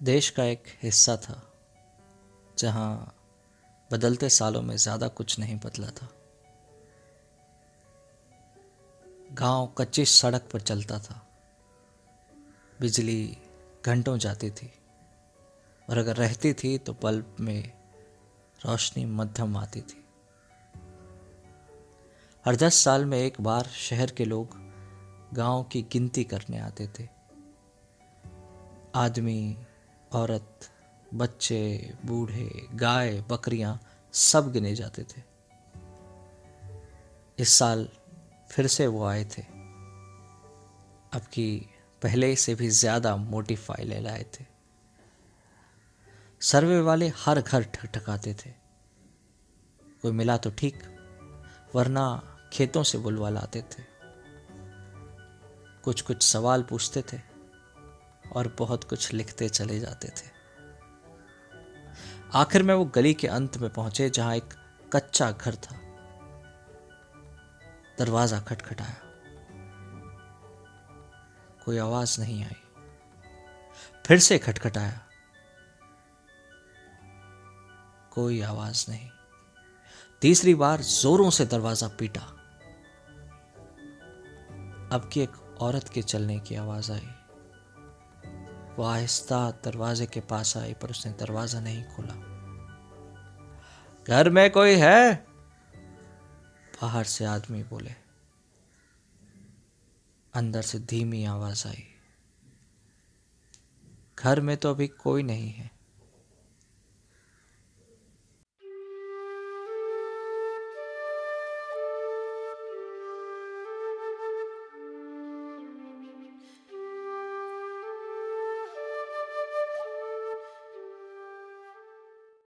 देश का एक हिस्सा था, जहाँ बदलते सालों में ज़्यादा कुछ नहीं बदला था। गाँव कच्ची सड़क पर चलता था। बिजली घंटों जाती थी, और अगर रहती थी तो बल्ब में रोशनी मध्यम आती थी। हर दस साल में एक बार शहर के लोग गाँव की गिनती करने आते थे। आदमी औरत, बच्चे, बूढ़े, गाय, बकरियाँ सब गिने जाते थे। इस साल फिर से वो आए थे। अब की पहले से भी ज़्यादा मोटी फाइलें लाए थे। सर्वे वाले हर घर ठकठकाते थे। कोई मिला तो ठीक, वरना खेतों से बुलवा लाते थे। कुछ कुछ सवाल पूछते थे। और बहुत कुछ लिखते चले जाते थे। आखिर में वो गली के अंत में पहुँचे जहाँ एक कच्चा घर था। दरवाज़ा खटखटाया। कोई आवाज़ नहीं आई। फिर से खटखटाया। कोई आवाज़ नहीं। तीसरी बार जोरों से दरवाज़ा पीटा। अब की एक औरत के चलने की आवाज़ आई। वो आहिस्ता दरवाजे के पास आई, पर उसने दरवाज़ा नहीं खोला। घर में कोई है? बाहर से आदमी बोले। अंदर से धीमी आवाज़ आई। घर में तो अभी कोई नहीं है।